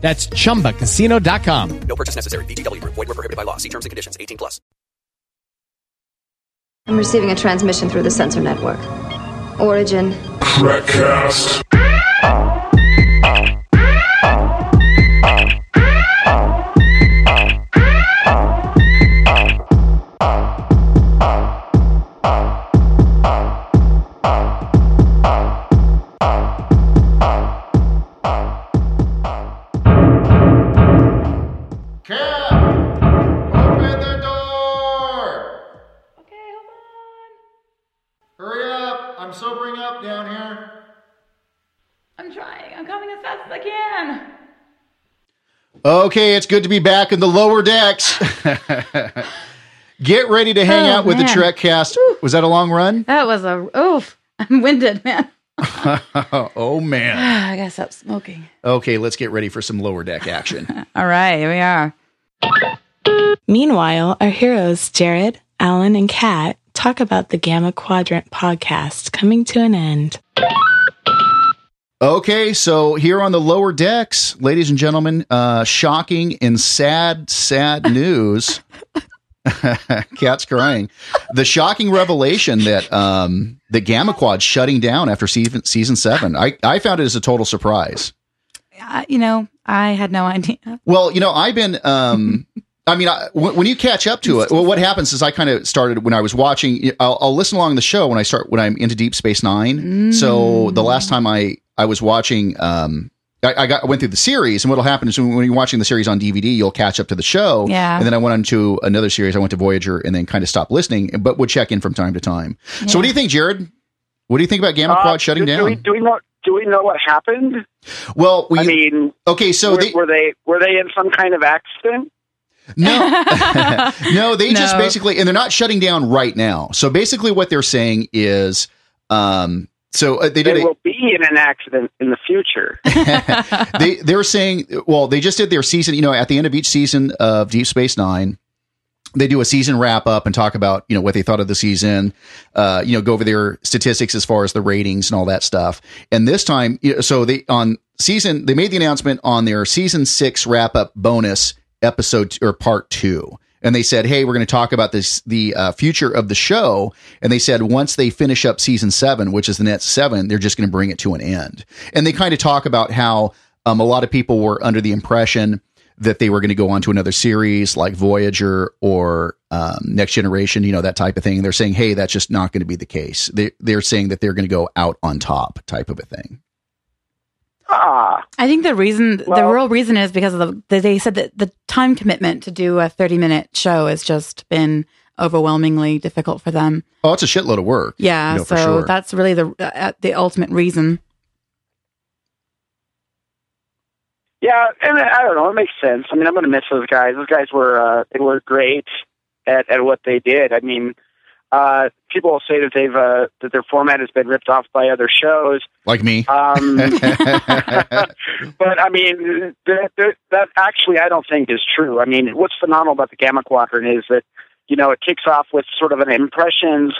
That's chumbacasino.com. No purchase necessary. VGW Group. Void were prohibited by law. See terms and conditions. 18 plus. I'm receiving a transmission through the sensor network. Origin. Trekcast. I'm sobering up down here. I'm trying. I'm coming as fast as I can. Okay, it's good to be back in the lower decks. Get ready to hang Oh, out with man. the Trek cast. Was that a long run? That was a oof. I'm winded, man. oh man. Ah, I gotta stop smoking. Okay, let's get ready for some lower deck action. All right, here we are. Meanwhile, our heroes, Jared, Alan, and Kat, talk about the Gamma Quadrant podcast coming to an end. Okay, so here on the lower decks, ladies and gentlemen, uh, shocking and sad, sad news. Cat's crying. The shocking revelation that um, the Gamma Quad's shutting down after season season seven. I, I found it as a total surprise. Uh, you know, I had no idea. Well, you know, I've been. Um, I mean, I, when, when you catch up to it, well, what happens is I kind of started when I was watching. I'll, I'll listen along the show when I start when I'm into Deep Space Nine. So the last time I I was watching, um, I, I got I went through the series, and what'll happen is when you're watching the series on DVD, you'll catch up to the show. Yeah. And then I went on to another series. I went to Voyager, and then kind of stopped listening, but would check in from time to time. So, what do you think, Jared? What do you think about Gamma Uh, Quad shutting do, down? Do we, do we know? Do we know what happened? well, we, I mean, okay, so were, they, were they were they in some kind of accident? No, no, they just basically, and they're not shutting down right now. So basically, what they're saying is, um, so uh, they They did a, will be in an accident in the future. they they're saying, well, they just did their season. You know, at the end of each season of Deep Space Nine, they do a season wrap up and talk about you know what they thought of the season. Uh, you know, go over their statistics as far as the ratings and all that stuff. And this time, you know, so they on season they made the announcement on their season six wrap up bonus episode or part two. And they said, "Hey, we're going to talk about this, the uh, future of the show." And they said, once they finish up season seven, which is the next seven, they're just going to bring it to an end. And they kind of talk about how um, a lot of people were under the impression that they were going to go on to another series like Voyager or um, Next Generation, you know, that type of thing. They're saying, hey, that's just not going to be the case. They, they're saying that they're going to go out on top type of a thing. Ah, I think the reason, the real reason is because of the, they- they said that the time commitment to do a 30 minute show has just been overwhelmingly difficult for them. Oh, it's a shitload of work. Yeah. You know, so sure. that's really the, uh, the ultimate reason. yeah, and I don't know. It makes sense. I mean, I'm going to miss those guys. Those guys were uh, they were great at at what they did. I mean, uh, people will say that they've uh, that their format has been ripped off by other shows. like me. Um, but I mean, that, that, that actually I don't think is true. I mean, what's phenomenal about the Gamma Quadrant is that you know it kicks off with sort of an impressions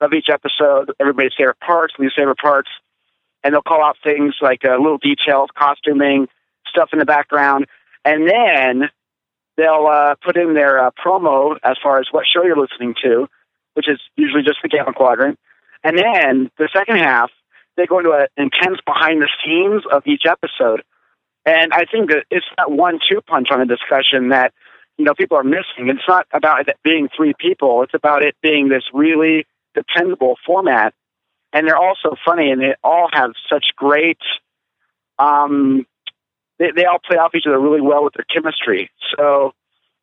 of each episode, everybody's favorite parts, least favorite parts, and they'll call out things like uh, little details, costuming, stuff in the background, and then they'll uh, put in their uh, promo as far as what show you're listening to, which is usually just the Gamma Quadrant, and then the second half they go into an intense behind the scenes of each episode. And I think that it's that one two punch on a discussion that, you know people are missing. It's not about it being three people. It's about it being this really dependable format. And they're all so funny, and they all have such great. Um, they, they all play off each other really well with their chemistry. So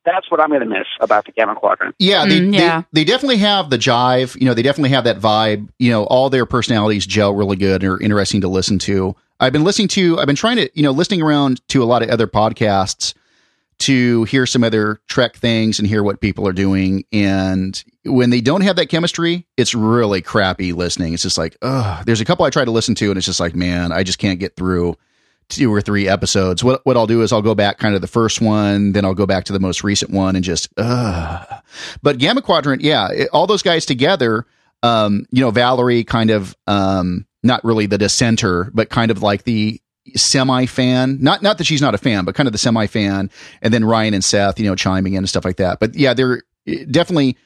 that's what I'm going to miss about the Gamma Quadrant. Yeah, they, Mm, yeah. they they definitely have the jive. You know, they definitely have that vibe. You know, all their personalities gel really good and are interesting to listen to. I've been listening to. I've been trying to you know listening around to a lot of other podcasts to hear some other Trek things and hear what people are doing. And when they don't have that chemistry, it's really crappy listening. It's just like, ugh. There's a couple I try to listen to, and it's just like, man, I just can't get through two or three episodes. What what I'll do is I'll go back kind of the first one, then I'll go back to the most recent one, and just, ugh. But Gamma Quadrant, yeah, it- all those guys together. Um, you know, Valerie kind of um, not really the dissenter, but kind of like the semi fan. Not not that she's not a fan, but kind of the semi fan. And then Ryan and Seth, you know, chiming in and stuff like that. But yeah, they're eh, definitely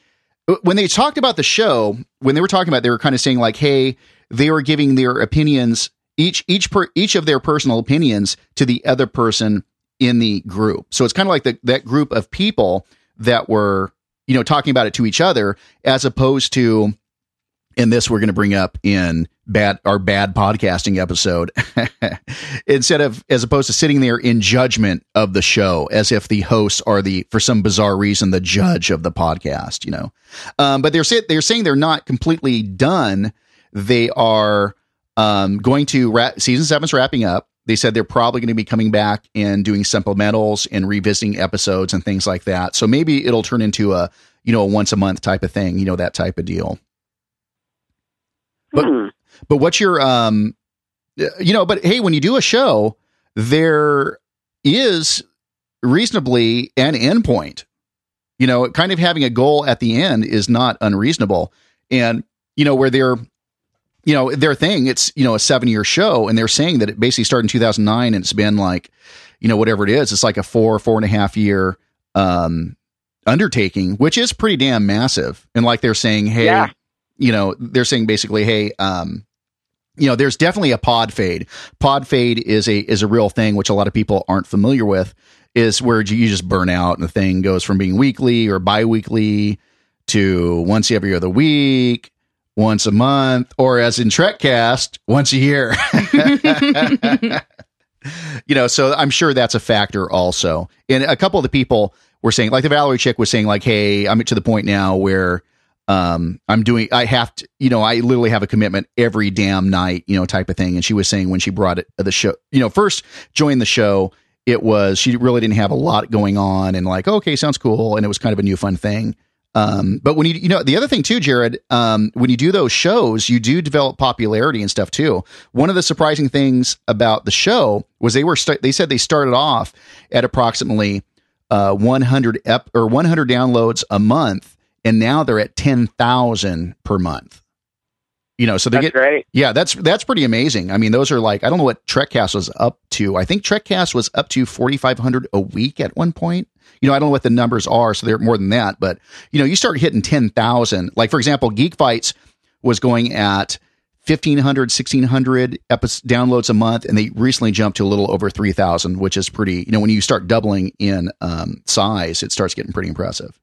when they talked about the show, when they were talking about, it, they were kind of saying like, hey, they were giving their opinions each each per each of their personal opinions to the other person in the group. So it's kind of like the, that group of people that were you know talking about it to each other, as opposed to and this we're going to bring up in bad our bad podcasting episode instead of as opposed to sitting there in judgment of the show as if the hosts are the for some bizarre reason the judge of the podcast you know um, but they're they're saying they're not completely done they are um, going to wrap season seven's wrapping up. They said they're probably going to be coming back and doing supplementals and revisiting episodes and things like that. So maybe it'll turn into a you know a once a month type of thing you know that type of deal. But Hmm. but what's your um you know but hey when you do a show there is reasonably an endpoint. You know kind of having a goal at the end is not unreasonable. And you know where they're you know their thing it's you know a seven year show and they're saying that it basically started in 2009 and it's been like you know whatever it is it's like a four four and a half year um undertaking which is pretty damn massive. And like they're saying hey Yeah. you know they're saying basically hey um you know there's definitely a pod fade. Pod fade is a is a real thing which a lot of people aren't familiar with is where you just burn out and the thing goes from being weekly or bi-weekly to once every other week once a month or as in trekcast once a year. You know so i'm sure that's a factor also. And a couple of the people were saying like the valerie chick was saying like hey i'm to the point now where um i'm doing i have to you know i literally have a commitment every damn night you know type of thing. And she was saying when she brought it the show you know first joined the show it was she really didn't have a lot going on and like okay sounds cool. And it was kind of a new fun thing um but when you you know the other thing too jared um when you do those shows you do develop popularity and stuff too one of the surprising things about the show was they were st- they said they started off at approximately uh 100 ep or 100 downloads a month and now they're at 10,000 per month you know so they That's get great. yeah, that's that's pretty amazing. I mean, those are like I don't know what Trekcast was up to. I think Trekcast was up to forty five hundred a week at one point. You know, I don't know what the numbers are, so they're more than that. But you know, you start hitting ten thousand. Like for example, Geek Fights was going at 1500 1600 epi- downloads a month and they recently jumped to a little over 3000 which is pretty you know when you start doubling in um, size it starts getting pretty impressive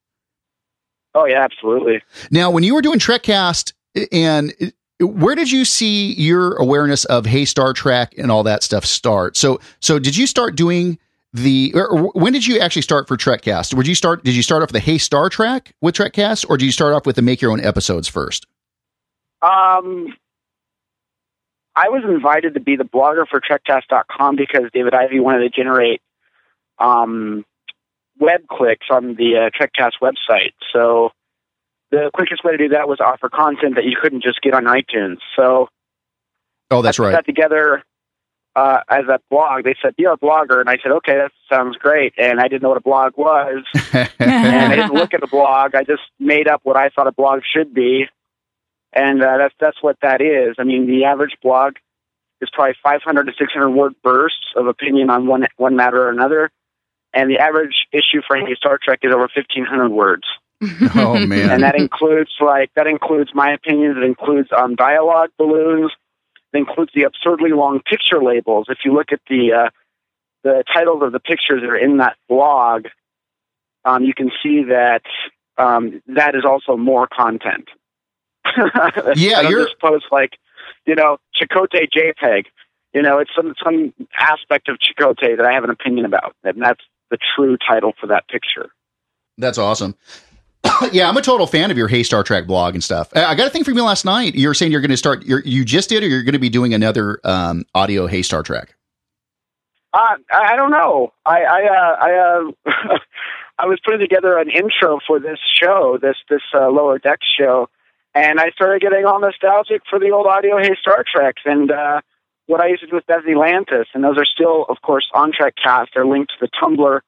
Oh yeah, absolutely. now, when you were doing Trekcast, and where did you see your awareness of Hey Star Trek and all that stuff start? So, so did you start doing the? When did you actually start for Trekcast? Would you start? Did you start off the Hey Star Trek with Trekcast, or did you start off with the Make Your Own episodes first? Um, I was invited to be the blogger for TrekCast.com because David Ivy wanted to generate um, web clicks on the uh, TrekCast website. So the quickest way to do that was offer content that you couldn't just get on iTunes. So Oh, that's I right. that together uh, as a blog. They said, "Be a blogger," and I said, "Okay, that sounds great." And I didn't know what a blog was, and I didn't look at a blog. I just made up what I thought a blog should be, and uh, that's that's what that is. I mean, the average blog is probably 500 to 600 word bursts of opinion on one one matter or another, and the average issue for any Star Trek is over 1,500 words, oh man. and that includes like that includes my opinions. It includes um, dialogue balloons. It includes the absurdly long picture labels. If you look at the uh, the titles of the pictures that are in that blog, um, you can see that um, that is also more content. Yeah, you're- just post like, you know, Chakotay JPEG. You know, it's some some aspect of Chakotay that I have an opinion about, and that's the true title for that picture. That's awesome. yeah, I'm a total fan of your Hey Star Trek blog and stuff. I got a thing from you last night. You're saying you're going to start. You just did, or you're going to be doing another um, audio Hey Star Trek. Uh, I don't know. I I uh, I, uh, I was putting together an intro for this show, this this uh, Lower Deck show, and I started getting all nostalgic for the old audio Hey Star Treks and uh, what I used to do with Bethany Lantis, and those are still, of course, on Trek Cast. They're linked to the Tumblr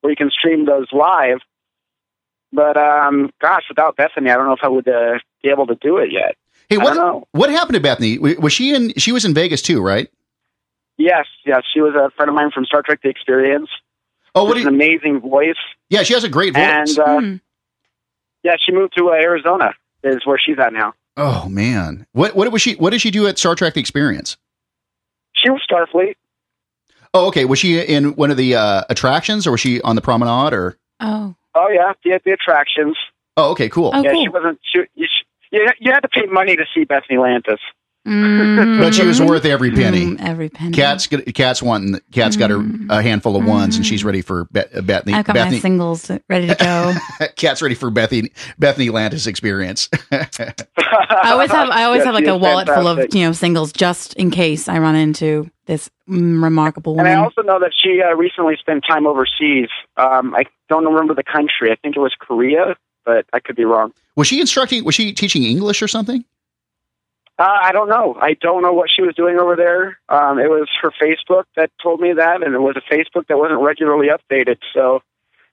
where you can stream those live. But um, gosh, without Bethany, I don't know if I would uh, be able to do it yet. Hey, I what don't know. what happened to Bethany? Was she in? She was in Vegas too, right? Yes, yes, she was a friend of mine from Star Trek: The Experience. Oh, what Just an you? amazing voice. Yeah, she has a great voice. And uh, Hmm. yeah, she moved to uh, Arizona. Is where she's at now. oh man, what what was she? What did she do at Star Trek: The Experience? She was Starfleet. Oh, okay. Was she in one of the uh, attractions, or was she on the promenade? Or Oh. Oh yeah, the the attractions. oh, okay, cool. Oh, yeah, cool. she wasn't. She, you, sh- you you had to pay money to see Bethany Lantis. Mm. But she was worth every penny. Mm, every penny. Cat's got- cat's wanting cat's got her a handful of ones, and she's ready for Be- uh, Bethany. I've got Bethany my singles ready to go. cat's ready for Bethany Bethany Lantis experience. I always have I always Yeah, have like a is wallet full of you know singles just in case I run into this mm, remarkable And woman. I also know that she uh, recently spent time overseas. Um, I don't remember the country. I think it was Korea, but I could be wrong. was she instructing? Was she teaching English or something? Uh, I don't know. I don't know what she was doing over there. Um, it was her Facebook that told me that, and it was a Facebook that wasn't regularly updated. So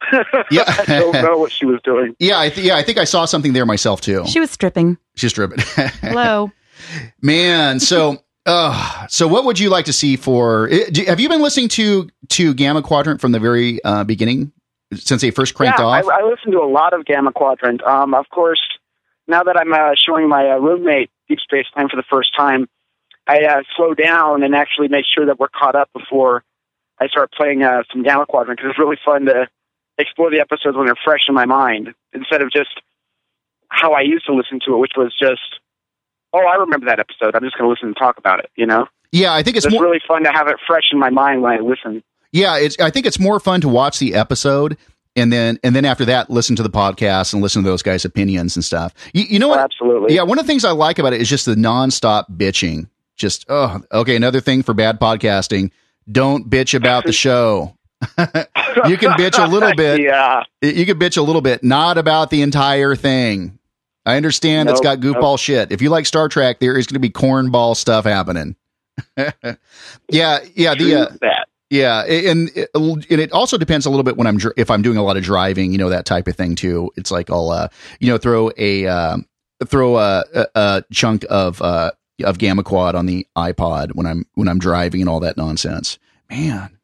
Yeah. I don't know what she was doing. Yeah, I th- yeah, I think I saw something there myself too. she was stripping. She's stripping. Hello. Man, so uh, so what would you like to see for? do- Have you been listening to to Gamma Quadrant from the very uh, beginning since they first cranked yeah, off? I, I listen to a lot of Gamma Quadrant. Um, of course, now that I'm uh, showing my uh, roommate Deep Space Nine for the first time, I uh, slow down and actually make sure that we're caught up before I start playing uh, some Gamma Quadrant because it's really fun to explore the episodes when they're fresh in my mind instead of just how I used to listen to it, which was just, oh, I remember that episode. I'm just going to listen and talk about it. You know, yeah, I think it's it's more. really fun to have it fresh in my mind when I listen. Yeah, it's. I think it's more fun to watch the episode and then and then after that, listen to the podcast and listen to those guys' opinions and stuff. You, you know what? Absolutely. Yeah, one of the things I like about it is just the nonstop bitching. Just oh, okay. Another thing for bad podcasting: don't bitch about the show. you can bitch a little bit. yeah. You can bitch a little bit, not about the entire thing. I understand it's got Nope, goofball shit. If you like Star Trek, there is going to be cornball stuff happening. yeah, yeah. The uh, that. Yeah, and it, and it also depends a little bit when I'm dr- if I'm doing a lot of driving, you know that type of thing too. It's like I'll uh, you know throw a uh, throw a, a, a chunk of uh, of Gamma Quad on the iPod when I'm when I'm driving and all that nonsense. Man,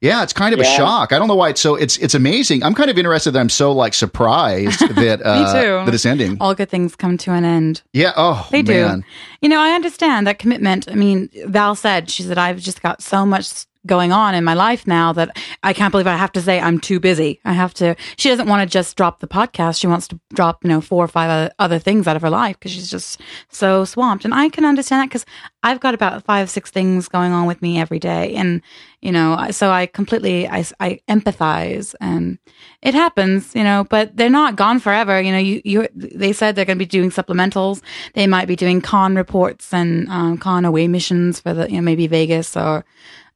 yeah, it's kind of a shock. I don't know why it's so. It's it's amazing. I'm kind of interested that I'm so like surprised that uh, too. that it's ending. All good things come to an end. Yeah. Oh, They do. You know, I understand that commitment. I mean, Val said, she said, I've just got so much going on in my life now that I can't believe I have to say I'm too busy. I have to, she doesn't want to just drop the podcast. She wants to drop, you know, four or five other, things out of her life because she's just so swamped. And I can understand that because I've got about five, six things going on with me every day. And, you know, so I completely, I, I empathize and it happens, you know, but they're not gone forever. You know, you, you, they said they're going to be doing supplementals. They might be doing con reports and um, con away missions for the, you know, maybe Vegas or,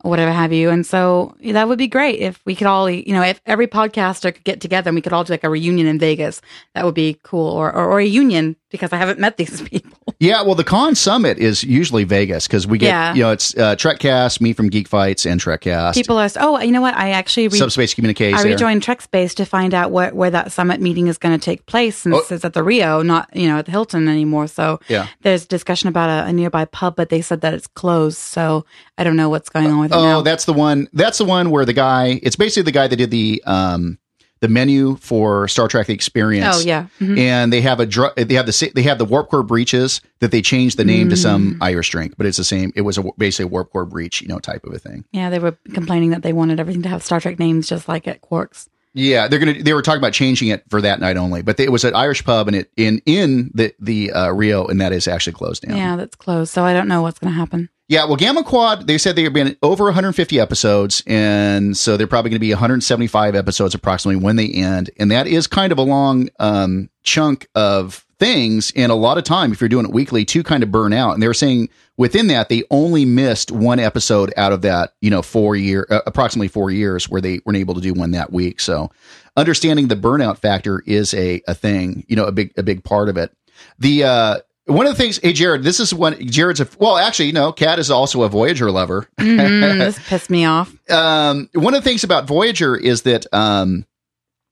whatever have you. And so that would be great if we could all, you know, if every podcaster could get together and we could all do like a reunion in Vegas, that would be cool. Or, or, or a union because I haven't met these people. Yeah, well, the con summit is usually Vegas because we get, Yeah. you know, it's uh, Trekcast, me from Geek Fights, and Trekcast. People ask, oh, you know what? I actually re- Subspace Communiques. I there. rejoined Trek Space to find out where, where that summit meeting is going to take place since Oh. it's at the Rio, not, you know, at the Hilton anymore. So Yeah. there's discussion about a, a nearby pub, but they said that it's closed. So I don't know what's going on with it Oh, now. that's the one. That's the one where the guy. It's basically the guy that did the um the menu for Star Trek: The Experience. Oh, yeah. Mhm. And they have a dr- they have the they have the warp core breaches that they changed the name to Mm. some Irish drink, but it's the same. It was a basically a warp core breach, you know, type of a thing. yeah, they were complaining that they wanted everything to have Star Trek names just like at Quark's. Yeah, they're gonna. They were talking about changing it for that night only, but it was an Irish pub and it in in the the uh, Rio, and that is actually closed down. Yeah, that's closed. So I don't know what's going to happen. Yeah, well, Gamma Quad, they said they've been over 150 episodes, and so they're probably going to be 175 episodes approximately when they end, and that is kind of a long um, chunk of things and a lot of time if you're doing it weekly to kind of burn out. And they were saying within that they only missed one episode out of that, you know, four year, uh, approximately four years where they weren't able to do one that week. So understanding the burnout factor is a a thing, you know, a big a big part of it. The uh, one of the things, hey Jared, this is one. Jared's a well, actually, you know, Kat is also a Voyager lover. Mhm, this pissed me off. um, one of the things about Voyager is that um,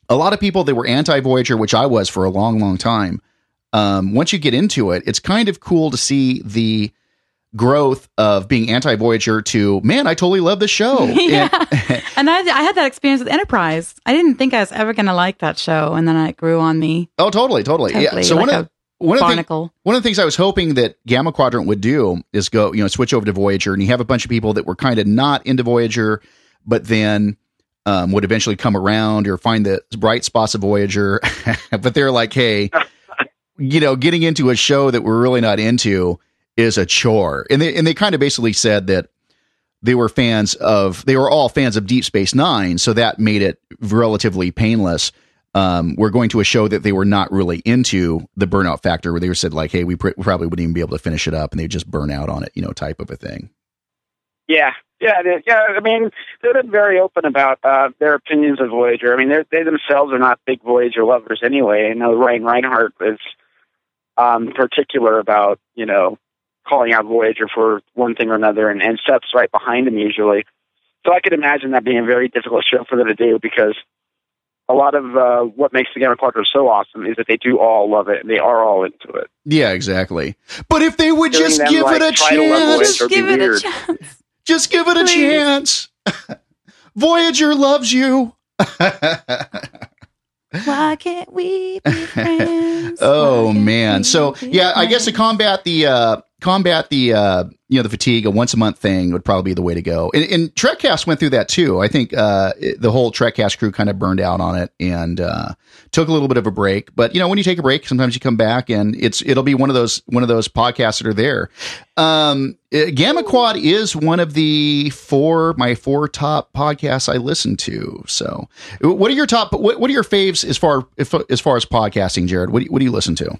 a lot of people that were anti Voyager, which I was for a long, long time. Um, once you get into it, it's kind of cool to see the growth of being anti Voyager to man, I totally love the show. yeah. And- and I, I had that experience with Enterprise. I didn't think I was ever going to like that show, and then it grew on me. oh, totally, totally. Totally, yeah. So like one of one of the one of the things I was hoping that Gamma Quadrant would do is go, you know, switch over to Voyager, and you have a bunch of people that were kind of not into Voyager, but then um, would eventually come around or find the bright spots of Voyager. but they're like, hey, you know, getting into a show that we're really not into is a chore, and they and they kind of basically said that they were fans of they were all fans of Deep Space Nine, so that made it relatively painless. Um, we're going to a show that they were not really into the burnout factor, where they were said like, "Hey, we, pr- probably wouldn't even be able to finish it up," and they just burn out on it, you know, type of a thing. Yeah, yeah, yeah. I mean, they've been very open about uh, their opinions of Voyager. I mean, they themselves are not big Voyager lovers anyway. I know Ryan Reinhardt is um, particular about you know calling out Voyager for one thing or another, and, and Seth's right behind him usually. So I could imagine that being a very difficult show for them to do because a lot of uh, what makes the Gamma Quadrant so awesome is that they do all love it and they are all into it. Yeah, exactly. But if they would Hearing just them, give like, it a try to love chance, Just give it weird. a chance. just give it a Please. chance. Voyager loves you. Why can't we be friends? oh man. we So be yeah, I guess to combat the uh combat the uh you know the fatigue, a once a month thing would probably be the way to go. And, and Trekcast went through that too. I think uh the whole Trekcast crew kind of burned out on it and uh took a little bit of a break. But you know, when you take a break, sometimes you come back and it's it'll be one of those one of those podcasts that are there. Um uh, Gamma Quad is one of the four my four top podcasts I listen to. So what are your top what, what are your faves as far as far as podcasting, Jared? What do you, what do you listen to?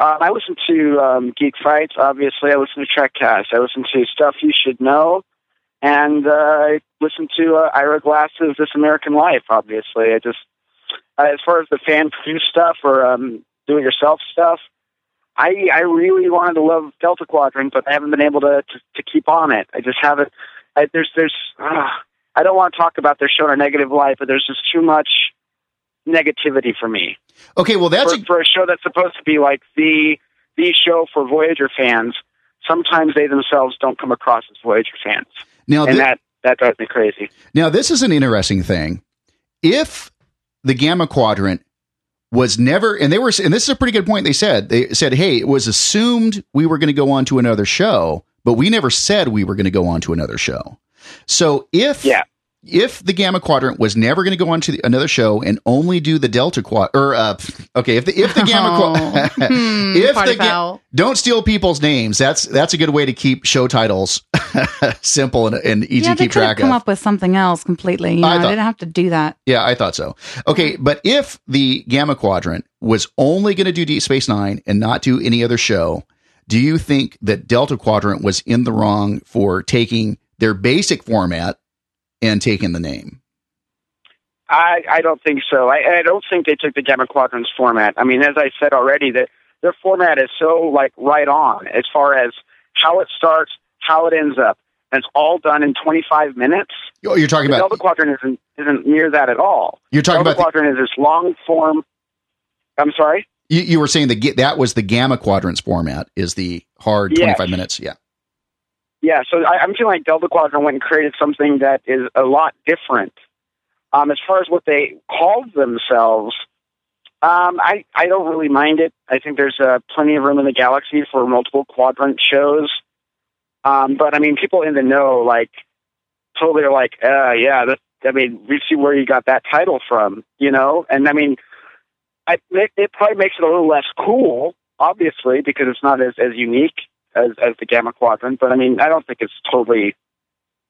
Um, I listen to um, Geek Fights, obviously. I listen to Trekcast. I listen to Stuff You Should Know. And uh, I listen to uh, Ira Glass's This American Life, obviously. I just, uh, as far as the fan produced stuff or um, do it yourself stuff, I, I really wanted to love Delta Quadrant, but I haven't been able to, to, to keep on it. I just haven't. I, there's, there's, uh, I don't want to talk about their show in a negative light, but there's just too much negativity for me Okay, well that's for, for a show that's supposed to be like the the show for Voyager fans, sometimes they themselves don't come across as Voyager fans, now and thi- that that drives me crazy. now this is an interesting thing. If the Gamma Quadrant was never, and they were, and this is a pretty good point. They said they said, hey, it was assumed we were going to go on to another show, but we never said we were going to go on to another show. So if Yeah. If the Gamma Quadrant was never going to go on to the, another show and only do the Delta Quad, or uh, okay, if the if the Gamma Quad, Hmm, if party the Ga- don't steal people's names. That's that's a good way to keep show titles simple and, and easy yeah, to keep track come of. up with something else completely. You know, I I, didn't have to do that. Yeah, I thought so. Okay, but if the Gamma Quadrant was only going to do Deep Space Nine and not do any other show, do you think that Delta Quadrant was in the wrong for taking their basic format and taking the name? I I don't think so. I I don't think they took the Gamma Quadrant's format. I mean, as I said already, that their format is so like right on as far as how it starts, how it ends up, and it's all done in 25 minutes. Oh, you're talking The about Delta Quadrant isn't isn't near that at all. you're talking Delta about the, Quadrant is this long form. I'm sorry. you, you were saying that that was the Gamma Quadrant's format is the hard Yes. 25 minutes. Yeah. Yeah, so I, I'm feeling like Delta Quadrant went and created something that is a lot different. Um, as far as what they called themselves, um, I I don't really mind it. I think there's uh, plenty of room in the galaxy for multiple quadrant shows. Um, but I mean, people in the know like totally are like, uh, yeah, this I mean, we see where you got that title from, you know, and I mean, I it, it probably makes it a little less cool, obviously, because it's not as as unique as as the Gamma Quadrant. But I mean, I don't think it's totally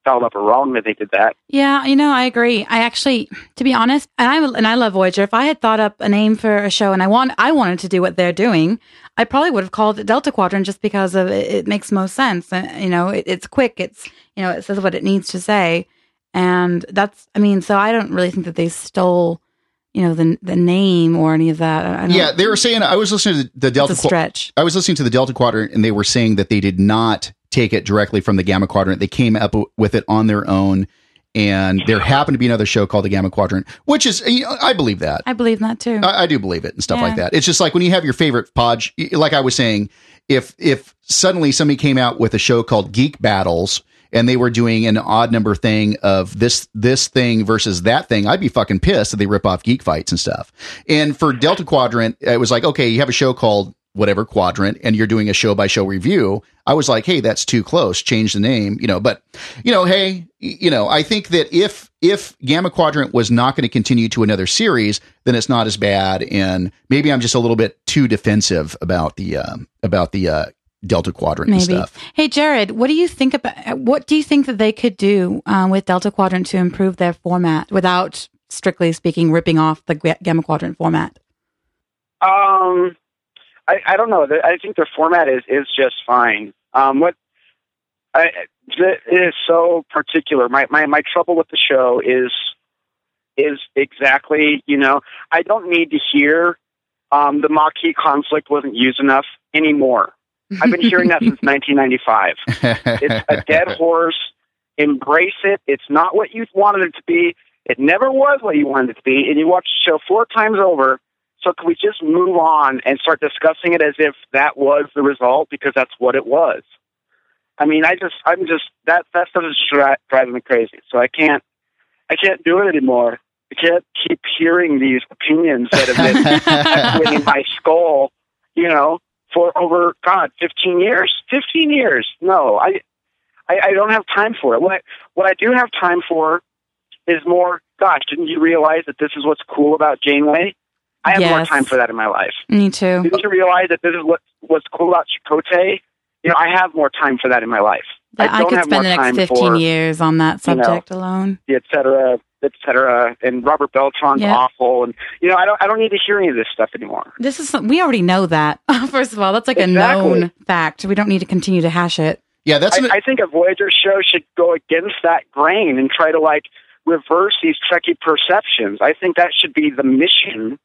fouled up or wrong that they did that. Yeah, you know, I agree. I actually, to be honest, and I and I love Voyager. If I had thought up a name for a show and I want, I wanted to do what they're doing, I probably would have called it Delta Quadrant just because of it, it makes most sense. And you know, it, it's quick. It's you know, it says what it needs to say, and that's. I mean, so I don't really think that they stole. You know the the name or any of that. I don't, Yeah, they were saying I was listening to the Delta stretch. I was listening to the Delta Quadrant, and they were saying that they did not take it directly from the Gamma Quadrant. They came up with it on their own, and there happened to be another show called the Gamma Quadrant, which is you know, I believe that. I believe that too. I, I do believe it and stuff Yeah. like that. It's just like when you have your favorite podge, like I was saying, if if suddenly somebody came out with a show called Geek Battles and they were doing an odd number thing of this this thing versus that thing, I'd be fucking pissed that they rip off Geek Fights and stuff. And for Delta Quadrant, it was like, okay, you have a show called whatever quadrant and you're doing a show by show review i was like hey that's too close change the name you know but you know hey you know i think that if if gamma quadrant was not going to continue to another series then it's not as bad and maybe i'm just a little bit too defensive about the um about the uh delta quadrant and Maybe. stuff Hey, Jared, what do you think about what do you think that they could do um, with Delta Quadrant to improve their format without, strictly speaking, ripping off the Gamma Quadrant format? Um, I, I don't know. I think their format is is just fine. Um, what I it is so particular. My my my trouble with the show is is exactly you know I don't need to hear um, the Maquis conflict wasn't used enough anymore. I've been hearing that since 1995. It's a dead horse. Embrace it. It's not what you wanted it to be. It never was what you wanted it to be. And you watch the show four times over. So can we just move on and start discussing it as if that was the result because that's what it was? I mean, I just, I'm just that that stuff is dri- driving me crazy. So I can't, I can't do it anymore. I can't keep hearing these opinions that have been echoing in my skull, you know, for over God, fifteen years. Fifteen years. No, I, I, I don't have time for it. What I, what I do have time for is more. Gosh, didn't you realize that this is what's cool about Janeway? I have more time for that in my life. Me too. Didn't you realize that this is what what's cool about Chakotay? You know, I have more time for that in my life. I, don't could have spend the next 15 for years on that you know, subject alone. the et cetera, et cetera. And Robert Beltran's Yeah. awful, and you know, I don't I don't need to hear any of this stuff anymore. This is we already know that. First of all, that's like a known fact. We don't need to continue to hash it. yeah that's I, an, I think a Voyager show should go against that grain and try to like reverse these Trekkie perceptions. I think that should be the mission.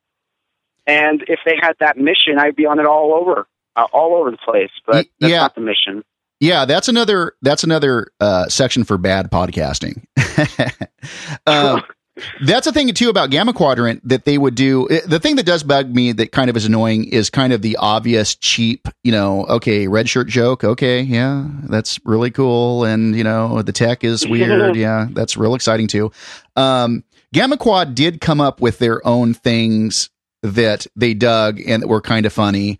And if they had that mission, I'd be on it all over, uh, all over the place. But that's yeah. not the mission. Yeah, that's another that's another uh, section for bad podcasting. um, that's the thing too about Gamma Quadrant that they would do. The thing that does bug me that kind of is annoying is kind of the obvious cheap, you know, okay, red shirt joke. Okay, yeah, that's really cool, and you know, the tech is weird. yeah, that's real exciting too. Um, Gamma Quad did come up with their own things that they dug and that were kind of funny.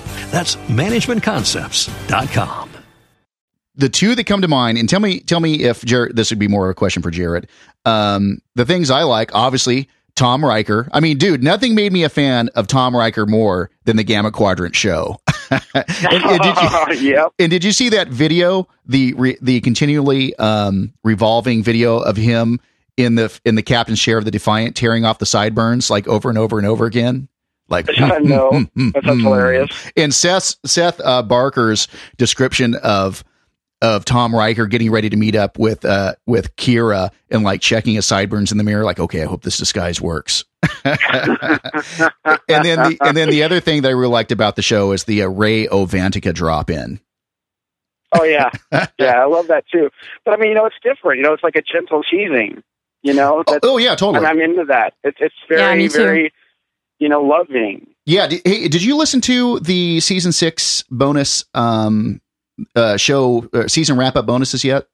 That's managementconcepts.com. the two that come to mind, and tell me, tell me if Jared, this would be more of a question for Jared. Um, the things I like, obviously, Tom Riker. I mean, dude, nothing made me a fan of Tom Riker more than the Gamma Quadrant show. and, and did you, yep. and did you see that video? The re, the continually um, revolving video of him in the in the captain's chair of the Defiant, tearing off the sideburns like over and over and over again. Like no, that sounds hilarious. and Seth Seth uh, Barker's description of of Tom Riker getting ready to meet up with uh with Kira and like checking his sideburns in the mirror, like, okay, I hope this disguise works. and then the and then the other thing that I really liked about the show is the uh, Ray Ovantica drop in. Oh yeah, yeah, I love that too. But I mean, you know, it's different. You know, it's like a gentle teasing. You know, Oh, oh, yeah, totally. and I'm into that. It's it's Yeah, very me too. very, you know, loving. Yeah. Did, hey, did you listen to the season six bonus um, uh, show uh, season wrap up bonuses yet?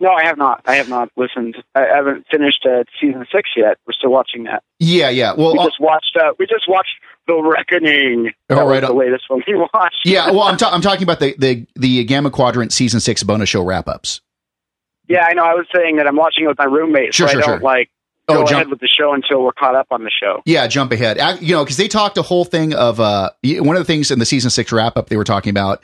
No, I have not. I have not listened. I haven't finished uh, season six yet. We're still watching that. Yeah, yeah. Well, we uh, just watched. Uh, we just watched The Reckoning. Oh, right the latest one we watched. yeah. Well, I'm, ta- I'm talking about the, the the Gamma Quadrant season six bonus show wrap ups. Yeah, I know. I was saying that I'm watching it with my roommate, Sure, so sure, I don't sure. like Oh, go jump- ahead with the show until we're caught up on the show. Yeah, jump ahead. Ac- You know, because they talked a whole thing of uh, one of the things in the season six wrap up they were talking about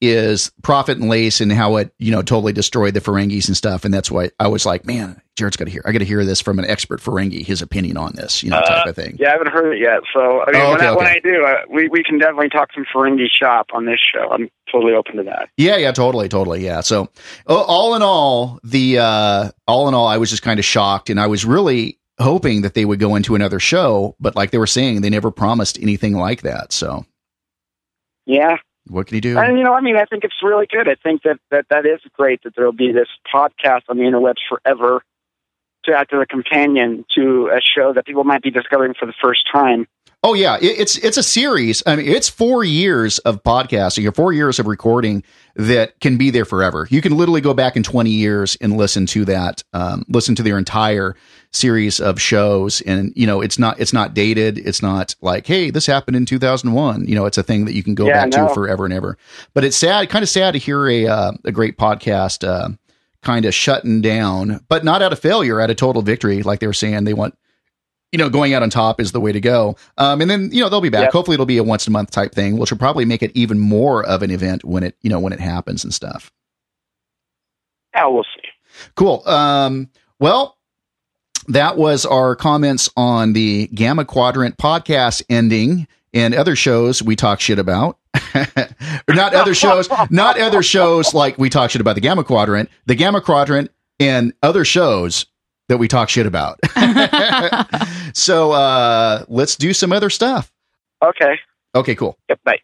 is profit and lace and how it you know totally destroyed the Ferengis and stuff. And that's why I was like, man, Jared's got to hear. I got to hear this from an expert Ferengi, his opinion on this, you know, type of thing. Yeah, I haven't heard it yet. So I mean, Oh, when, okay, I, when. I do, uh, we we can definitely talk some Ferengi shop on this show. I'm totally open to that. Yeah, yeah, totally, totally, yeah. So, uh, all in all, the uh, all in all, I was just kind of shocked, and I was really hoping that they would go into another show, but like they were saying, they never promised anything like that. So, Yeah, what can you do? and you know, I mean, I think it's really good. I think that that that is great that there'll be this podcast on the interwebs forever to act as a companion to a show that people might be discovering for the first time. Oh yeah, it, it's it's a series. I mean, it's four years of podcasting or four years of recording that can be there forever. You can literally go back in twenty years and listen to that, um, listen to their entire series of shows, and you know, it's not it's not dated. It's not like, hey, this happened in two thousand one. You know, it's a thing that you can go Yeah, back no. to forever and ever. But it's sad, kind of sad to hear a uh, a great podcast uh, kind of shutting down, but not out of failure, out of total victory, like they were saying they want you know, going out on top is the way to go. Um, and then, you know, they'll be back. Yep. Hopefully it'll be a once a month type thing, which will probably make it even more of an event when it, you know, when it happens and stuff. Yeah, we'll see. Cool. Um, well, that was our comments on the Gamma Quadrant podcast ending and other shows we talk shit about. not other shows, not other shows like we talk shit about the Gamma Quadrant, the Gamma Quadrant and other shows that we talk shit about. so, uh, let's do some other stuff. Okay. Okay, cool. Yep. Bye.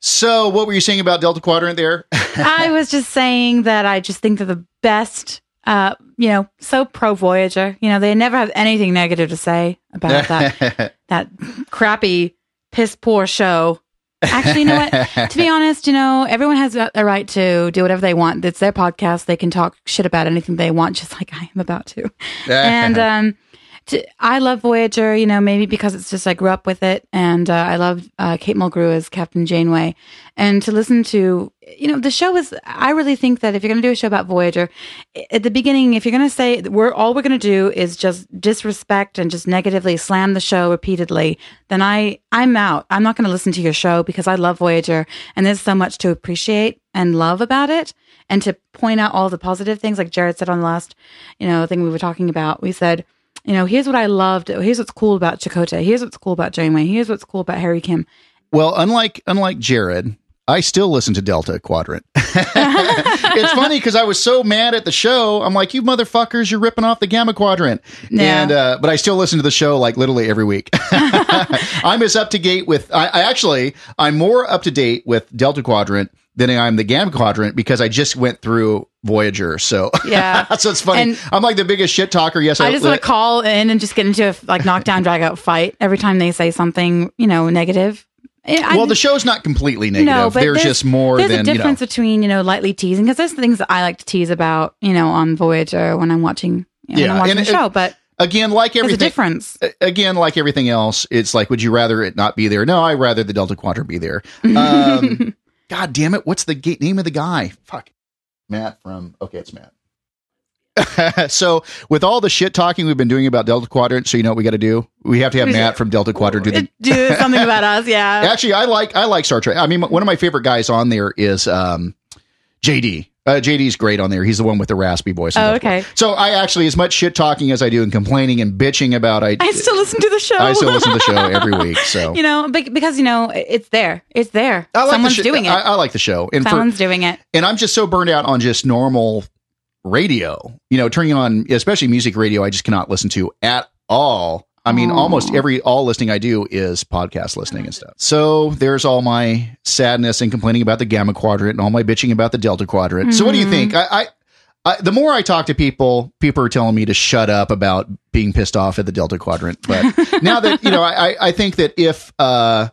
So, what were you saying about Delta Quadrant there? I was just saying that I just think they're the best. Uh, you know, so pro Voyager. You know, they never have anything negative to say about that that crappy, piss poor show. Actually, you know what? to be honest, you know, everyone has a right to do whatever they want. It's their podcast. They can talk shit about anything they want, just like I am about to. and um, I love Voyager, you know, maybe because it's just I grew up with it, and uh, I love uh, Kate Mulgrew as Captain Janeway, and to listen to, you know, the show is. I really think that if you're going to do a show about Voyager, at the beginning, if you're going to say we're all we're going to do is just disrespect and just negatively slam the show repeatedly, then I I'm out. I'm not going to listen to your show because I love Voyager, and there's so much to appreciate and love about it and to point out all the positive things like jared said on the last you know thing we were talking about we said you know here's what i loved here's what's cool about chakotay here's what's cool about janeway here's what's cool about harry kim Well, unlike unlike Jared, I still listen to Delta Quadrant. it's funny because I was so mad at the show. I'm like, you motherfuckers, you're ripping off the Gamma Quadrant. Yeah. And uh, but I still listen to the show like literally every week. I'm as up to date with. I, I actually I'm more up to date with Delta Quadrant than I am the Gamma Quadrant because I just went through Voyager. So Yeah. so it's funny. And- I'm like the biggest shit talker. Yes, i just want to call in and just get into a like knockdown drag out fight every time they say something you know negative I- Well, the show's not completely negative. No, but there's, just more There's than a you know. difference between you know lightly teasing because there's things that I like to tease about you know on Voyager when I'm watching you know, Yeah, I'm watching and the show. But Again, like there's everything, difference. again, like everything else, it's like, would you rather it not be there? No, I rather the Delta Quadrant be there. Um, God damn it! What's the ga- name of the guy? Fuck, Matt from. Okay, it's Matt. so, with all the shit talking we've been doing about Delta Quadrant, so you know what we got to do? We have to have Matt from Delta Quadrant do the. Do something about us, yeah. Actually, I like I like Star Trek. I mean, one of my favorite guys on there is um, JD. Uh, JD's great on there. He's the one with the raspy voice. Oh, okay. So I actually, as much shit talking as I do and complaining and bitching about, I I still listen to the show. I still listen to the show every week. So you know, because you know it's there. It's there. Like Someone's the sh- doing it. I, I like the show, and for, doing it. and I'm just so burned out on just normal radio. You know, turning on especially music radio, I just cannot listen to at all. I mean, almost every all listening I do is podcast listening and stuff. So there's all my sadness and complaining about the Gamma Quadrant and all my bitching about the Delta Quadrant. So what do you think? I, I I, the more I talk to people, people are telling me to shut up about being pissed off at the Delta Quadrant. But now that you know, I, I think that if uh,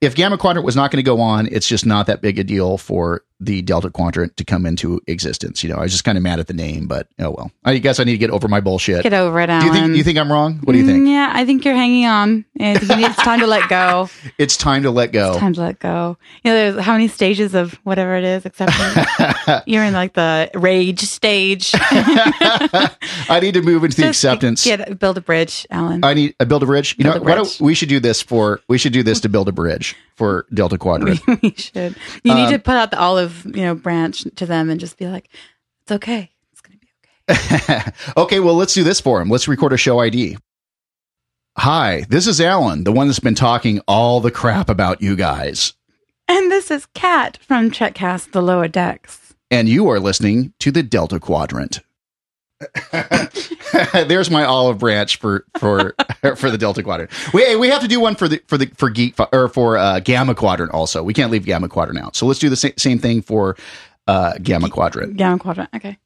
if Gamma Quadrant was not going to go on, it's just not that big a deal for the Delta Quadrant to come into existence. You know, I was just kind of mad at the name, but oh well. I guess I need to get over my bullshit. Get over it, do you think Alan. you think I'm wrong? What do you think? Mm, Yeah, I think you're hanging on. Need- it's time to let go. It's time to let go. Time to let go. You know, there's how many stages of whatever it is, acceptance? you're in like the rage stage. I need to move into the acceptance. Get build a bridge, Alan. I need a build a bridge. You Build know, bridge. we should do this for we should do this to build a bridge for Delta Quadrant. we should. You need Um, to put out the olive, you know, branch to them and just be like, "It's okay. It's gonna be okay, okay, well, let's do this for him. Let's record a show ID. Hi, this is Alan, the one that's been talking all the crap about you guys. And this is Kat from Trekcast: The Lower Decks. And you are listening to the Delta Quadrant. There's my olive branch for for for the Delta Quadrant. We we have to do one for the for the for geek or for uh, Gamma Quadrant also. We can't leave Gamma Quadrant out. So let's do the sa- same thing for uh, Gamma Quadrant. Gamma Quadrant. Okay.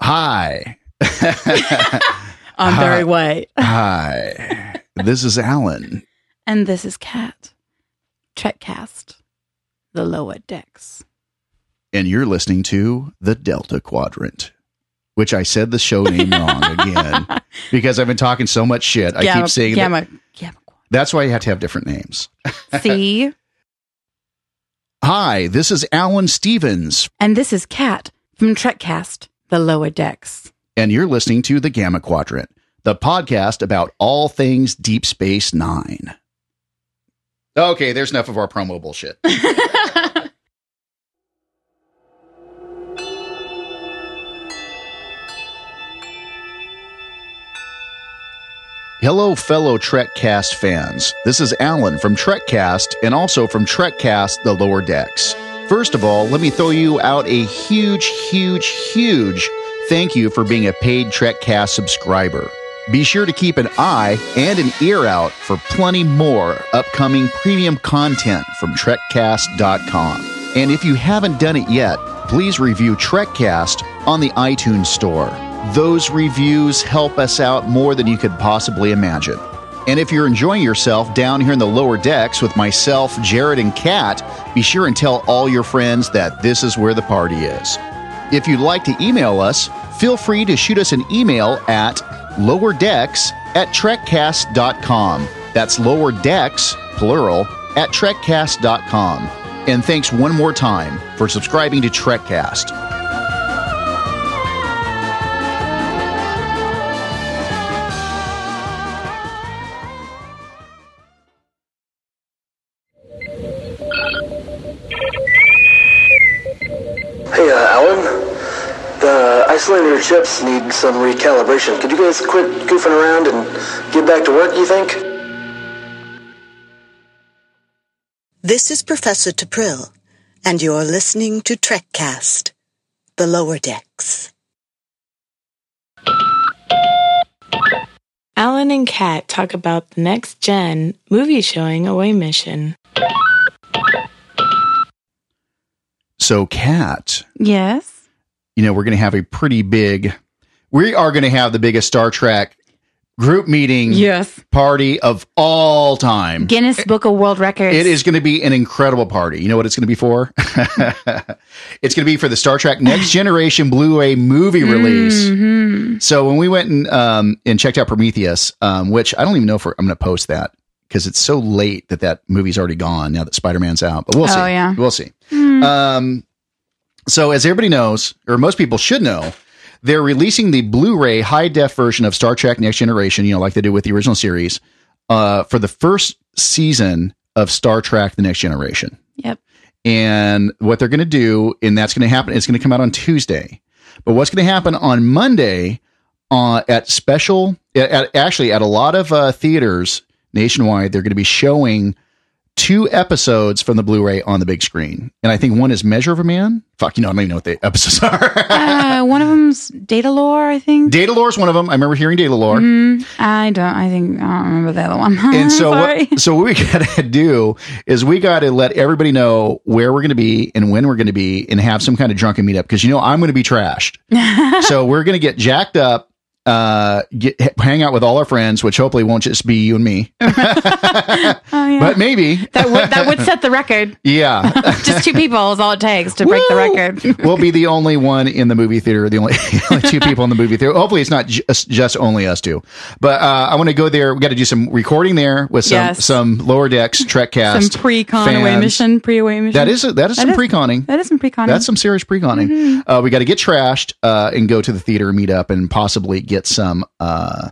Hi. I'm Hi. very white. Hi. This is Alan. And this is Kat. Trekcast: The Lower Decks. and you're listening to the Delta Quadrant, which I said the show name wrong again because I've been talking so much shit. I keep saying Gamma. that. That's why you have to have different names. See, Hi, this is Alan Stevens, and this is Kat from Trekcast: The Lower Decks. and you're listening to the Gamma Quadrant, the podcast about all things Deep Space Nine. Okay, there's enough of our promo bullshit. Hello, fellow TrekCast fans. This is Alan from TrekCast and also from TrekCast The Lower Decks. First of all, let me throw you out a huge, huge, huge thank you for being a paid TrekCast subscriber. Be sure to keep an eye and an ear out for plenty more upcoming premium content from TrekCast.com. And if you haven't done it yet, please review TrekCast on the iTunes Store. Those reviews help us out more than you could possibly imagine. And if you're enjoying yourself down here in the lower decks with myself, Jared, and Kat, be sure and tell all your friends that this is where the party is. If you'd like to email us, feel free to shoot us an email at lowerdecks at trekcast.com. That's lower decks, plural, at trekcast.com. And thanks one more time for subscribing to Trekcast. Isolator chips need some recalibration. Could you guys quit goofing around and get back to work, you think? This is Professor Tapril, and you're listening to Trekcast, the lower decks. Alan and Kat talk about the next gen movie showing away mission. So, Kat, Yes. You know, we're going to have a pretty big, we are going to have the biggest Star Trek group meeting Yes. party of all time. Guinness Book of World Records. It is going to be an incredible party. You know what it's going to be for? it's going to be for the Star Trek Next Generation Blu-ray movie release. Mhm. So when we went and um, and checked out Prometheus, um, which I don't even know if I'm going to post that because it's so late that that movie's already gone now that Spider-Man's out. But we'll Oh, see. yeah. We'll see. Hmm. Um, so as everybody knows, or most people should know, they're releasing the Blu-ray high def version of Star Trek Next Generation. You know, like they did with the original series, uh, for the first season of Star Trek: The Next Generation. Yep. And what they're going to do, and that's going to happen, it's going to come out on Tuesday. But what's going to happen on Monday uh, at special, at, at- actually at a lot of uh, theaters nationwide, they're going to be showing two episodes from the Blu-ray on the big screen, and I think one is Measure of a Man. Fuck, you know, I don't even know what the episodes are. uh, one of them's Datalore, I think. Datalore is one of them. I remember hearing Datalore. Mhm. I don't. I think I don't remember the other one. And so what, so what we got to do is we got to let everybody know where we're going to be and when we're going to be and have some kind of drunken meetup because you know I'm going to be trashed. so we're going to get jacked up, uh, get hang out with all our friends, which hopefully won't just be you and me, Oh, yeah. but maybe that would that would set the record. yeah. Just two people is all it takes to break the record. we'll be the only one in the movie theater, the only, only two people in the movie theater. Hopefully, it's not just, just only us two. But uh, I want to go there. We got to do some recording there with some Yes. some lower decks Trek cast, Some pre-con away fans. mission, pre-away mission. That is that is some pre-conning. That is some pre-conning. That's some serious pre-conning. Mhm. Uh, we got to get trashed uh, and go to the theater, meet up, and possibly get some uh,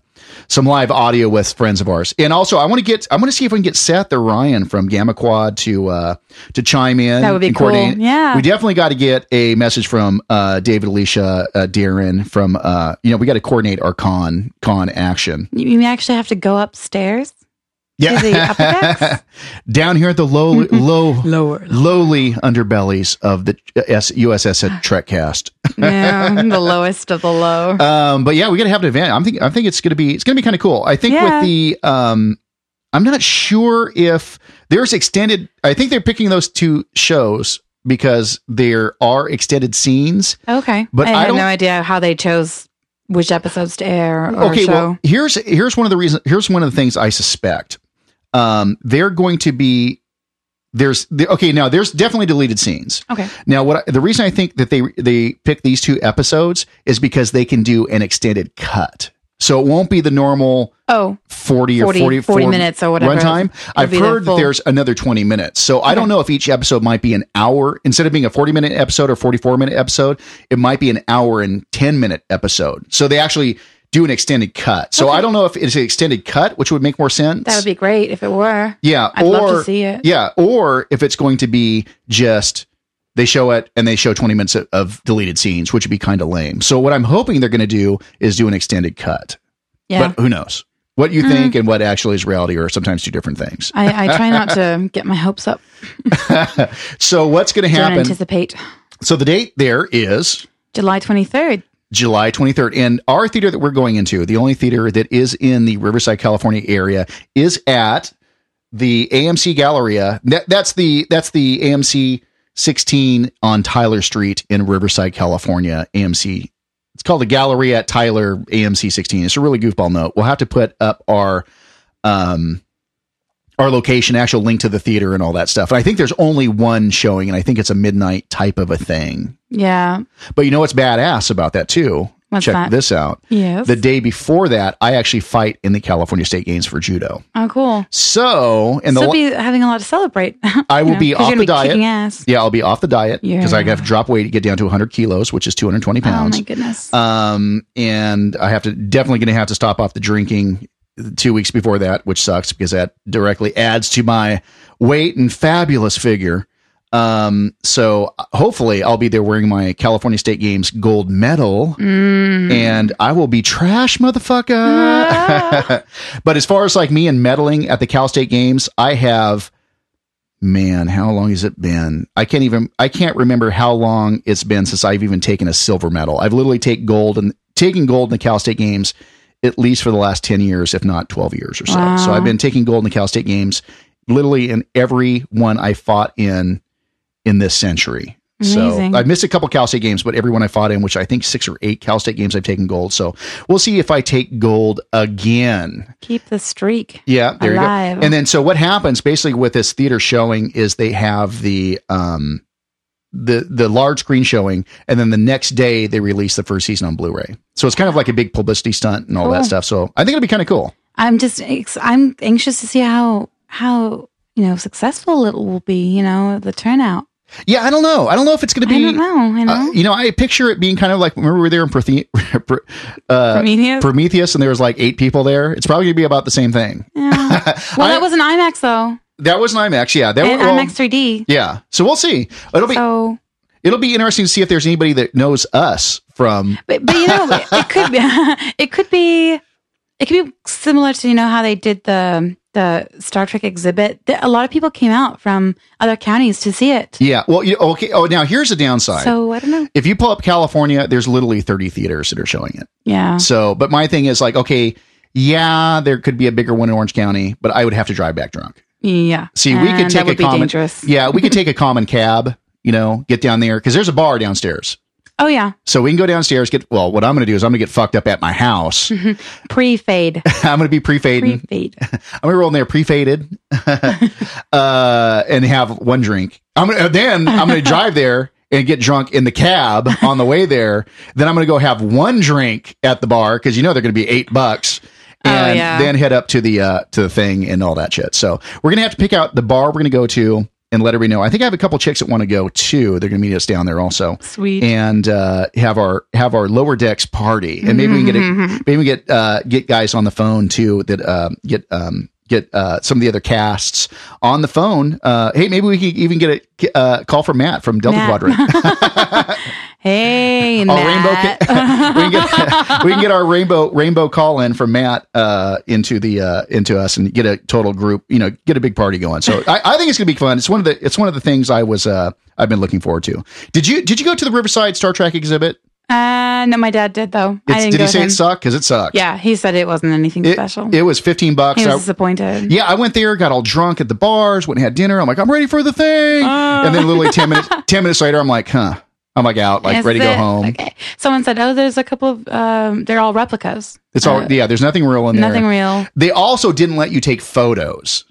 some live audio with friends of ours. And also, I want to get I want to see if we can get Seth or Ryan from Gamma Quad to uh, to chime in. That would be cool. coordinate. Yeah. we definitely got to get a message from uh, David, Alicia, uh, Darren. From uh, you know, we got to coordinate our con con action. You, you actually have to go upstairs. Yeah. To the upper? Down here at the low, low, Lower. lowly underbellies of the USS Trekcast. yeah, the lowest of the low. Um, but yeah, we got to have an event. I'm think I think it's gonna be it's gonna be kind of cool. I think Yeah. with the um, I'm not sure if there's extended. I think they're picking those two shows because there are extended scenes. Okay, but I, I had no idea how they chose which episodes to air or okay, well here's here's one of the reasons. Here's one of the things I suspect. Um, they're going to be there's okay now there's definitely deleted scenes. okay, Now, what I, the reason I think that they they pick these two episodes is because they can do an extended cut, so it won't be the normal oh, forty or 40 40, 40 minutes or whatever. runtime. I've be the heard that there's another twenty minutes, so I don't know if each episode might be an hour instead of being a forty minute episode or forty four minute episode. It might be an hour and ten minute episode. So they actually do an extended cut. So I don't know if it's an extended cut, which would make more sense. that would be great if it were. Yeah, I'd or love to see it. yeah, or if it's going to be just they show it and they show 20 minutes of, of deleted scenes, which would be kind of lame. So what I'm hoping they're going to do is do an extended cut. Yeah. But who knows? What you Mhm. think and what actually is reality are sometimes two different things. I, I try not to get my hopes up. so what's going to happen? Don't anticipate. So the date there is July twenty third. July 23rd. And our theater that we're going into, the only theater that is in the Riverside, California area, is at the AMC Galleria. That, that's the that's the AMC 16 on Tyler Street in Riverside, California. AMC. It's called the Galleria at Tyler AMC 16. It's a really goofball note. We'll have to put up our um our location, actual link to the theater and all that stuff. And I think there's only one showing, and I think it's a midnight type of a thing. Yeah. But you know what's badass about that too? What's Check that? this out. Yes. The day before that, I actually fight in the California State Games for judo. Oh, cool. So, and so the be having a lot to celebrate. I will know, be off the be diet. Yeah, I'll be off the diet because I have to drop weight to get down to 100 kilos, which is 220 pounds. Oh my goodness. Um, and I have to definitely going to have to stop off the drinking two weeks before that, which sucks because that directly adds to my weight and fabulous figure. Um, so hopefully I'll be there wearing my California State Games gold medal Mm. and I will be trash, motherfucker. but as far as like me and medaling at the Cal State Games, I have man, how long has it been? I can't even I can't remember how long it's been since I've even taken a silver medal. I've literally taken gold and taking gold in the Cal State Games at least for the last 10 years, if not 12 years or so. Wow. So I've been taking gold in the Cal State Games literally in every one I fought in in this century. Amazing. So I've missed a couple Cal State games, but every one I fought in, which I think six or eight Cal State games, I've taken gold. So we'll see if I take gold again. Keep the streak. Yeah, there alive. you go. And then so what happens basically with this theater showing is they have the um the the large screen showing, and then the next day they release the first season on Blu-ray. So it's kind of like a big publicity stunt and all that stuff. So I think it'll be kind of cool. I'm just I'm anxious to see how how you know successful it will be. You know the turnout. Yeah, I don't know. I don't know if it's going to be. I don't know. You know. Uh, you know, I picture it being kind of like remember we were there in uh, Prometheus? Prometheus, and there was like eight people there. It's probably going to be about the same thing. yeah. Well, that was an IMAX though. That was an IMAX, yeah. That And was, well, IMAX 3D. yeah. So we'll see. It'll be So, it'll be interesting to see if there's anybody that knows us from. but but you know it could be it could be it could be similar to you know how they did the the Star Trek exhibit, a lot of people came out from other counties to see it. Yeah. Well, you okay. Oh, now here's the downside. So I don't know. if you pull up California, there's literally 30 theaters that are showing it. Yeah. So, but my thing is like, okay, yeah, there could be a bigger one in Orange County, but I would have to drive back drunk. Yeah. See, we could take a common, dangerous. yeah, we could take a common cab, you know, get down there because there's a bar downstairs. Oh yeah. So we can go downstairs, get, well, what I'm going to do is I'm going to get fucked up at my house. Pre-fade. I'm going to be pre-fading. Pre-fade. I'm going to roll in there pre-faded, uh, and have one drink. I'm gonna, then I'm going to drive there and get drunk in the cab on the way there. Then I'm going to go have one drink at the bar because you know they're going to be eight bucks. Oh, And yeah. then head up to the uh, to the thing and all that shit. So we're gonna have to pick out the bar we're gonna go to and let everybody know. I think I have a couple chicks that want to go too. They're gonna meet us down there also. Sweet. And uh, have our have our lower decks party, and maybe we can get a, maybe we get uh, get guys on the phone too that uh, get um, get uh, some of the other casts on the phone. Uh, hey, maybe we could even get a uh, call from Matt from Delta Matt. Quadrant. Hey, rainbow. Matt. Ca- we, can get, we can get our rainbow rainbow call in from Matt uh, into the uh, into us and get a total group. You know, get a big party going. So I, I think it's gonna be fun. It's one of the it's one of the things I was uh, I've been looking forward to. Did you did you go to the Riverside Star Trek exhibit? uh, no, my dad did though. I didn't did he say him. it sucked? Because it sucked. Yeah, he said it wasn't anything It, special. it was fifteen bucks. he was I- disappointed. yeah, I went there, got all drunk at the bars, went and had dinner. I'm like, I'm ready for the thing. Uh. and then literally ten minutes ten minutes later, I'm like, huh. I'm like out, like Is ready to go it- home. Okay. Someone said, "Oh, there's a couple of um, they're all replicas It's all Uh, yeah. There's nothing real in there. nothing real They also didn't let you take photos.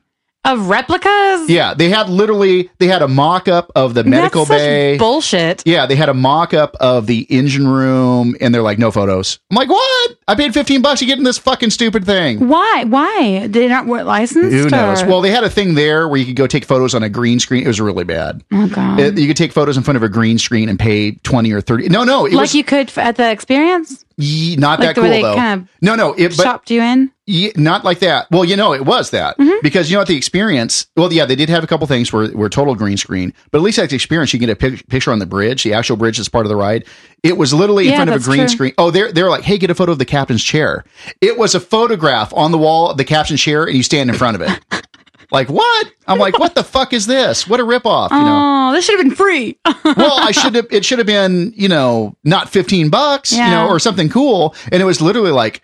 Of replicas." Yeah, they had literally they had a mock up of the medical bay. bullshit. yeah, they had a mock up of the engine room, and they're like, no photos. I'm like, what? I paid 15 bucks to get in this fucking stupid thing. Why? Why did they not weren't licensed? Who knows? or- Well, they had a thing there where you could go take photos on a green screen. It was really bad. oh god. It- you could take photos in front of a green screen and pay 20 or 30. No, no, it like was you could f- at the experience ye- not like that cool though. kind of no, no, it, but shopped you in. Ye- not like that. Well, you know, it was that Mm-hmm. because you know at the experience. Well, yeah, they did have a couple things where were total green screen, but at least at the experience, you get a pic- picture on the bridge, the actual bridge that's part of the ride. It was literally in Yeah, front of a green true. screen. Oh, they're they're like, hey, get a photo of the captain's chair. It was a photograph on the wall of the captain's chair, and you stand in front of it. like what? I'm like, what the fuck is this? What a ripoff, you know? Oh, this should have been free. well, I should have. It should have been, you know, not fifteen bucks, you know, or something cool. And it was literally like,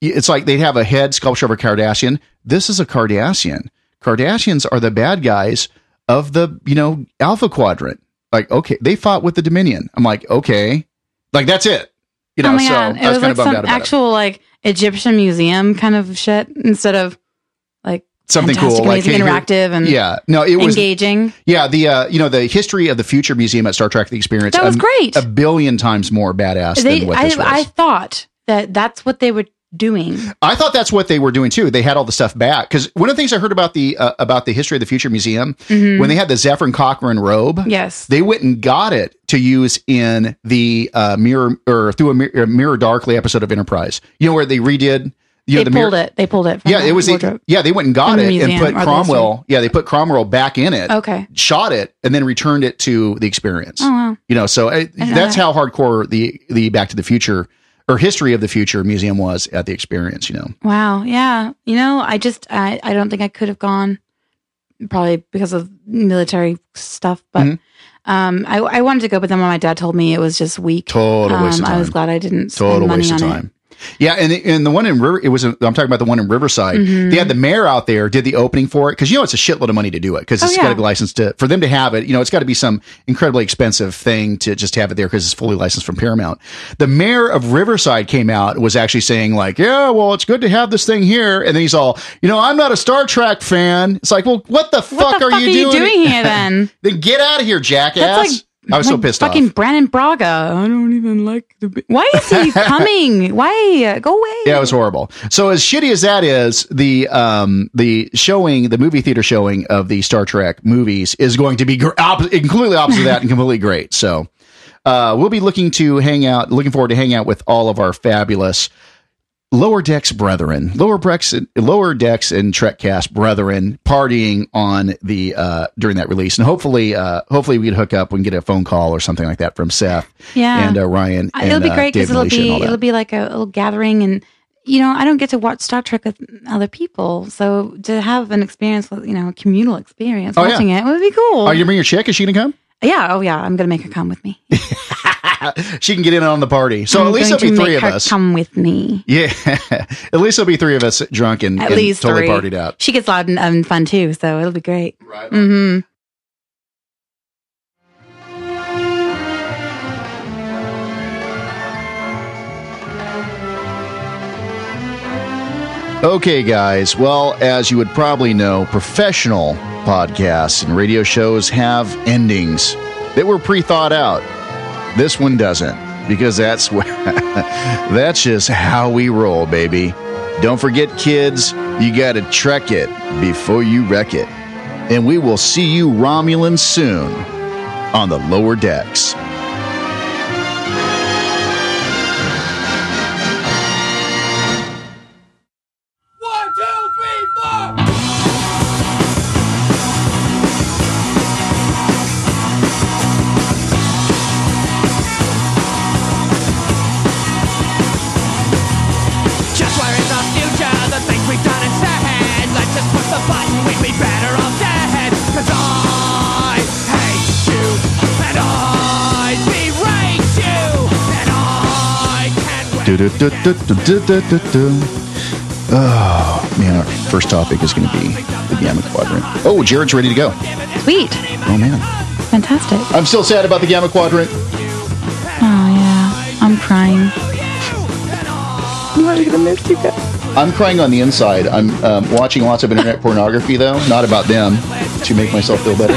it's like they'd have a head sculpture of a Cardassian. This is a Cardassian. Cardassians are the bad guys of the, you know, Alpha Quadrant. Like, okay, they fought with the Dominion. I'm like, okay, like that's it. You oh know, oh so god, I it was was kind like of bummed some out about it. actual like Egyptian museum kind of shit instead of Something fantastic, cool, like amazing, hey, here- interactive, and Yeah, no, it was engaging. Yeah, the uh, you know the history of the future museum at Star Trek: The Experience. That was a- great. A billion times more badass They, than what I, this was. I thought that that's what they were doing. I thought that's what they were doing too. They had all the stuff back because one of the things I heard about the uh, about the history of the future museum when they had the Zefram Cochrane robe. Mm-hmm. Yes. they went and got it to use in the uh, mirror or through a mirror, mirror darkly episode of Enterprise. You know where they redid. You know, they the pulled mirror, it. They pulled it. From Yeah, it was. Wardrobe. yeah, they went and got it and put Cromwell. Yeah, they put Cromwell back in it. Okay. shot it and then returned it to the experience. Oh wow. You know, so uh, that's how hardcore the the Back to the Future or history of the future museum was at the experience. You know. Wow. Yeah. You know, I just I, I don't think I could have gone probably because of military stuff, but Mm-hmm. um I I wanted to go, but then when my dad told me it was just weak. Total waste um, of I was glad I didn't spend Total money waste of on time. Yeah, and the, and the one in River, it was. I'm talking about the one in Riverside. Mm-hmm. They had the mayor out there, did the opening for it because you know it's a shitload of money to do it because Oh, it's yeah. got to be licensed to for them to have it. You know, it's got to be some incredibly expensive thing to just have it there because it's fully licensed from Paramount. The mayor of Riverside came out was actually saying like, yeah, well, it's good to have this thing here, and then he's all, you know, I'm not a Star Trek fan. It's like, well, what the fuck What the are fuck you are you doing? doing here then? then get out of here, jackass. That's like I was so pissed fucking off. Fucking Brannon Braga. I don't even like the. Why is he coming? Why go away? Yeah, it was horrible. So as shitty as that is, the um the showing, the movie theater showing of the Star Trek movies is going to be gr- op- completely opposite of that and completely great. So uh, we'll be looking to hang out, looking forward to hang out with all of our fabulous lower decks brethren, lower decks, lower decks and Trekcast brethren partying on the uh during that release, and hopefully, uh hopefully we can hook up and get a phone call or something like that from Seth, Yeah. and uh, Ryan. Uh, it'll be uh, great because it'll be it'll be like a little gathering and you know, I don't get to watch Star Trek with other people. So to have an experience with, you know, a communal experience Oh, yeah. watching it would be cool. Are you bring your chick? Is she gonna come? Yeah. Oh, yeah. I'm going to make her come with me. She can get in on the party. So I'm at least there'll be three make of her us. Come with me. Yeah, at least there'll be three of us drunk and, At and least totally three. partied out. She gets loud and, and fun too. So it'll be great. Right. Mm-hmm. Okay, guys. Well, as you would probably know, professional podcasts and radio shows have endings that were pre thought out. This one doesn't, because that's that's just how we roll, baby. Don't forget, kids, you got to trek it before you wreck it. And we will see you Romulans soon on the lower decks. Oh, man, our first topic is going to be the Gamma Quadrant. Oh, Jared's ready to go. Sweet. Oh, man. Fantastic. I'm still sad about the Gamma Quadrant. Oh, yeah. I'm crying. I'm really going to miss you guys. I'm crying on the inside. I'm um, watching lots of internet pornography, though, not about them, to make myself feel better.